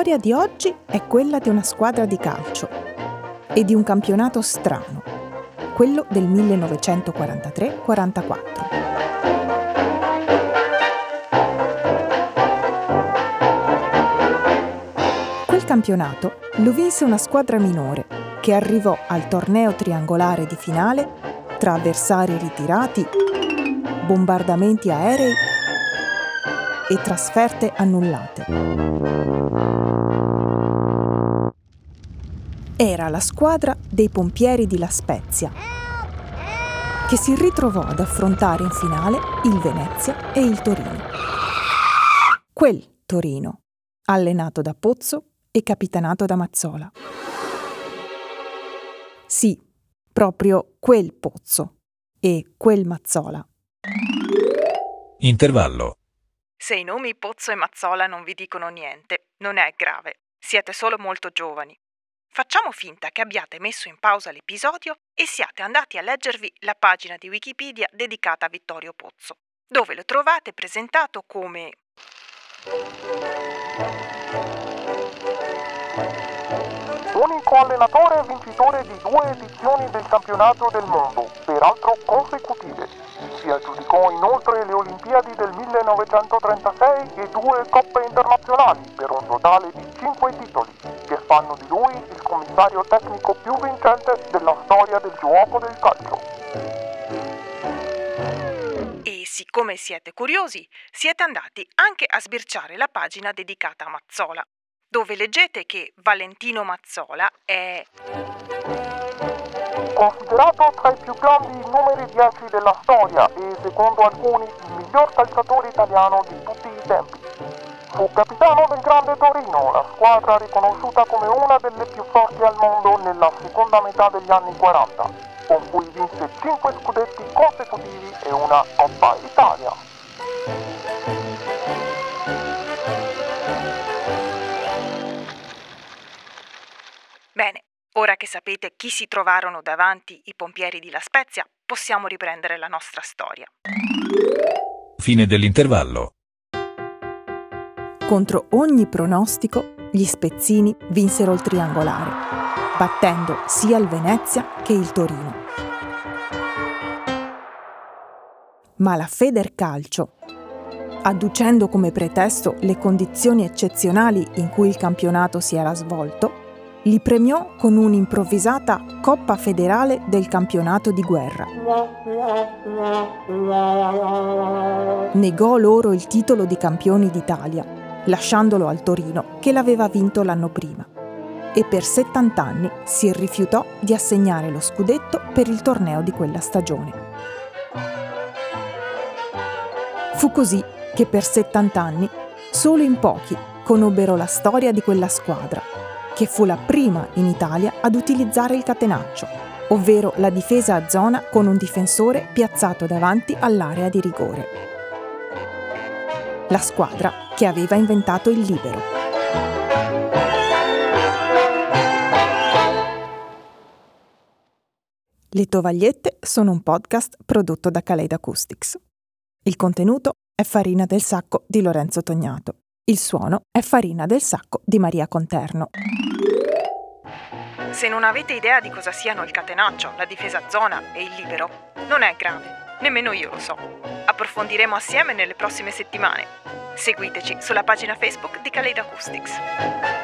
storia di oggi è quella di una squadra di calcio e di un campionato strano, quello del 1943-44. Quel campionato lo vinse una squadra minore che arrivò al torneo triangolare di finale tra avversari ritirati, bombardamenti aerei e trasferte annullate. La squadra dei pompieri di La Spezia, che si ritrovò ad affrontare in finale il Venezia e il Torino. Quel Torino, allenato da Pozzo e capitanato da Mazzola. Sì, proprio quel Pozzo e quel Mazzola. Intervallo. Se i nomi Pozzo e Mazzola non vi dicono niente, non è grave, siete solo molto giovani. Facciamo finta che abbiate messo in pausa l'episodio e siate andati a leggervi la pagina di Wikipedia dedicata a Vittorio Pozzo, dove lo trovate presentato come unico allenatore vincitore di due edizioni del campionato del mondo, peraltro consecutive. Si aggiudicò inoltre le Olimpiadi del 1936 e due coppe internazionali per un totale di cinque titoli, che fanno di lui il commissario tecnico più vincente della storia del gioco del calcio. E siccome siete curiosi, siete andati anche a sbirciare la pagina dedicata a Mazzola, dove leggete che Valentino Mazzola è Considerato tra i più grandi numeri 10 della storia e secondo alcuni il miglior calciatore italiano di tutti i tempi. Fu capitano del Grande Torino, la squadra riconosciuta come una delle più forti al mondo nella seconda metà degli anni 40, con cui vinse 5 scudetti consecutivi e una Coppa Italia. Bene, ora che sapete chi si trovarono davanti i pompieri di La Spezia, possiamo riprendere la nostra storia. Fine dell'intervallo. Contro ogni pronostico, gli spezzini vinsero il triangolare, battendo sia il Venezia che il Torino. Ma la Federcalcio, adducendo come pretesto le condizioni eccezionali in cui il campionato si era svolto, li premiò con un'improvvisata Coppa federale del campionato di guerra. Negò loro il titolo di campioni d'Italia, lasciandolo al Torino che l'aveva vinto l'anno prima. E per 70 anni si rifiutò di assegnare lo scudetto per il torneo di quella stagione. Fu così che per 70 anni solo in pochi conobbero la storia di quella squadra che fu la prima in Italia ad utilizzare il catenaccio, ovvero la difesa a zona con un difensore piazzato davanti all'area di rigore. La squadra che aveva inventato il libero. Le tovagliette sono un podcast prodotto da Kaleid Acoustics. Il contenuto è Farina del Sacco di Lorenzo Tognato. Il suono è Farina del Sacco di Maria Conterno. Se non avete idea di cosa siano il catenaccio, la difesa zona e il libero, non è grave, nemmeno io lo so. Approfondiremo assieme nelle prossime settimane. Seguiteci sulla pagina Facebook di Kaleid Acoustics.